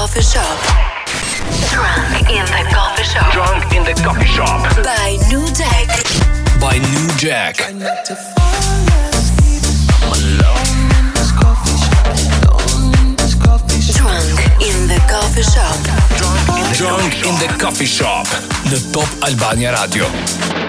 coffee shop. Drunk in the coffee shop. Drunk in the coffee shop. By New Jack. By New Jack. I'm alone in this coffee shop. Alone in this coffee shop. Drunk in coffee shop. Drunk in the, coffee, shop. In the coffee shop. The Top Albania Radio.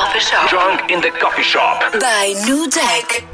Coffee Shop. Drunk in the Coffee Shop. By New Deck.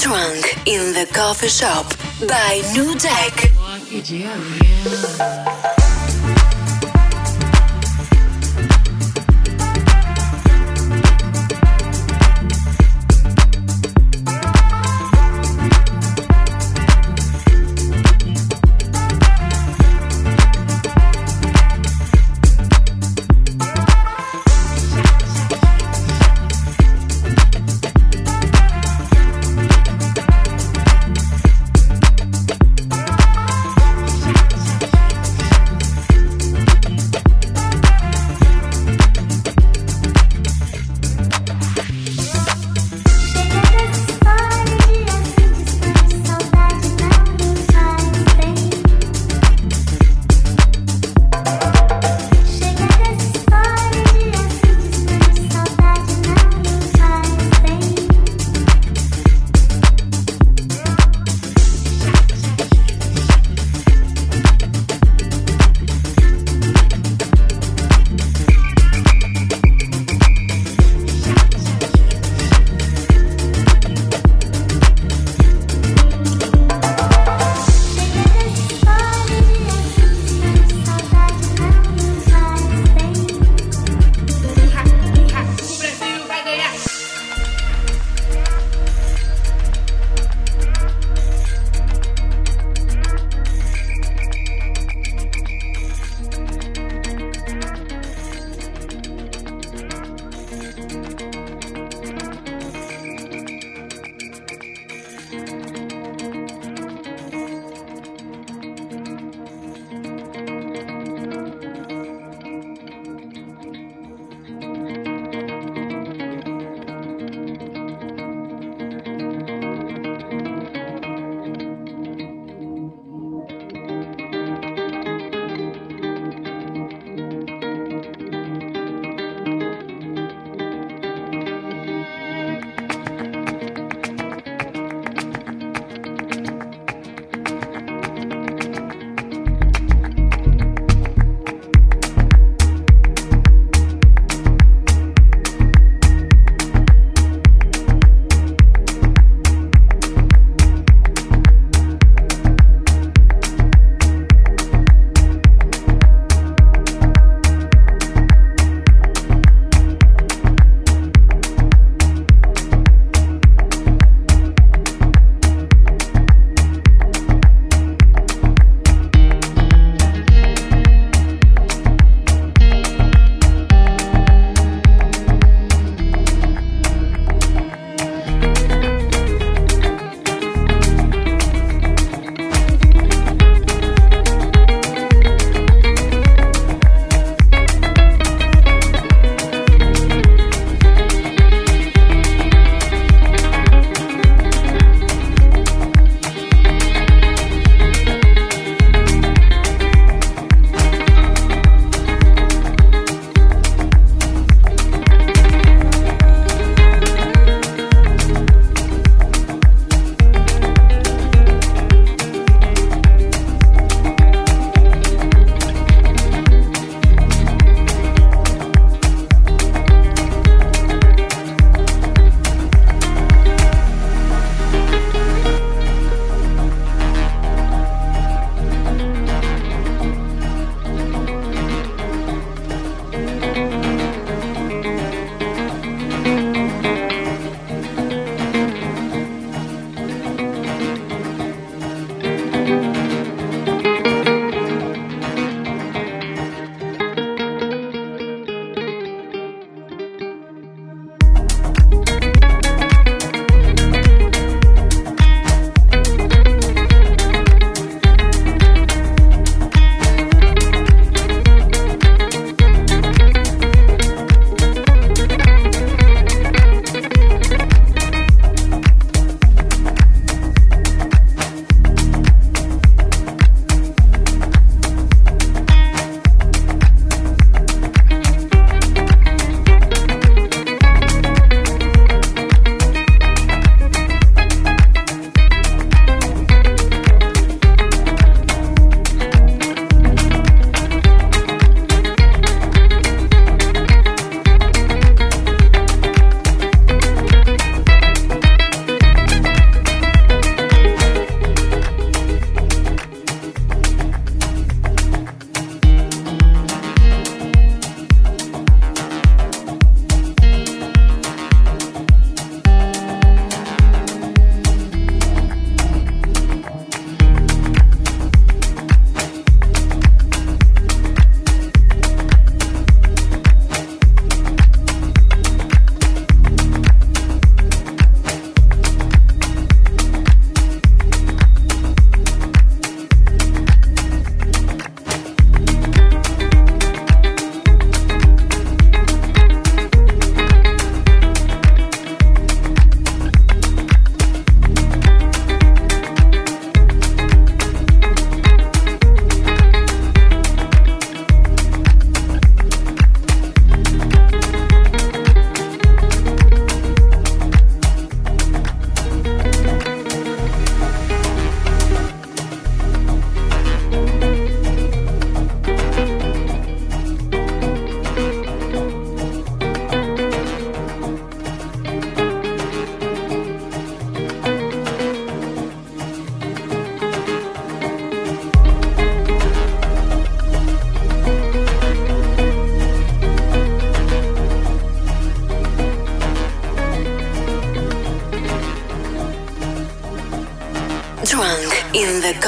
Drunk in the Coffee Shop by New Deck.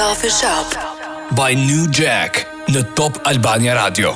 Coffee Shop by New Jack në Top Albania Radio.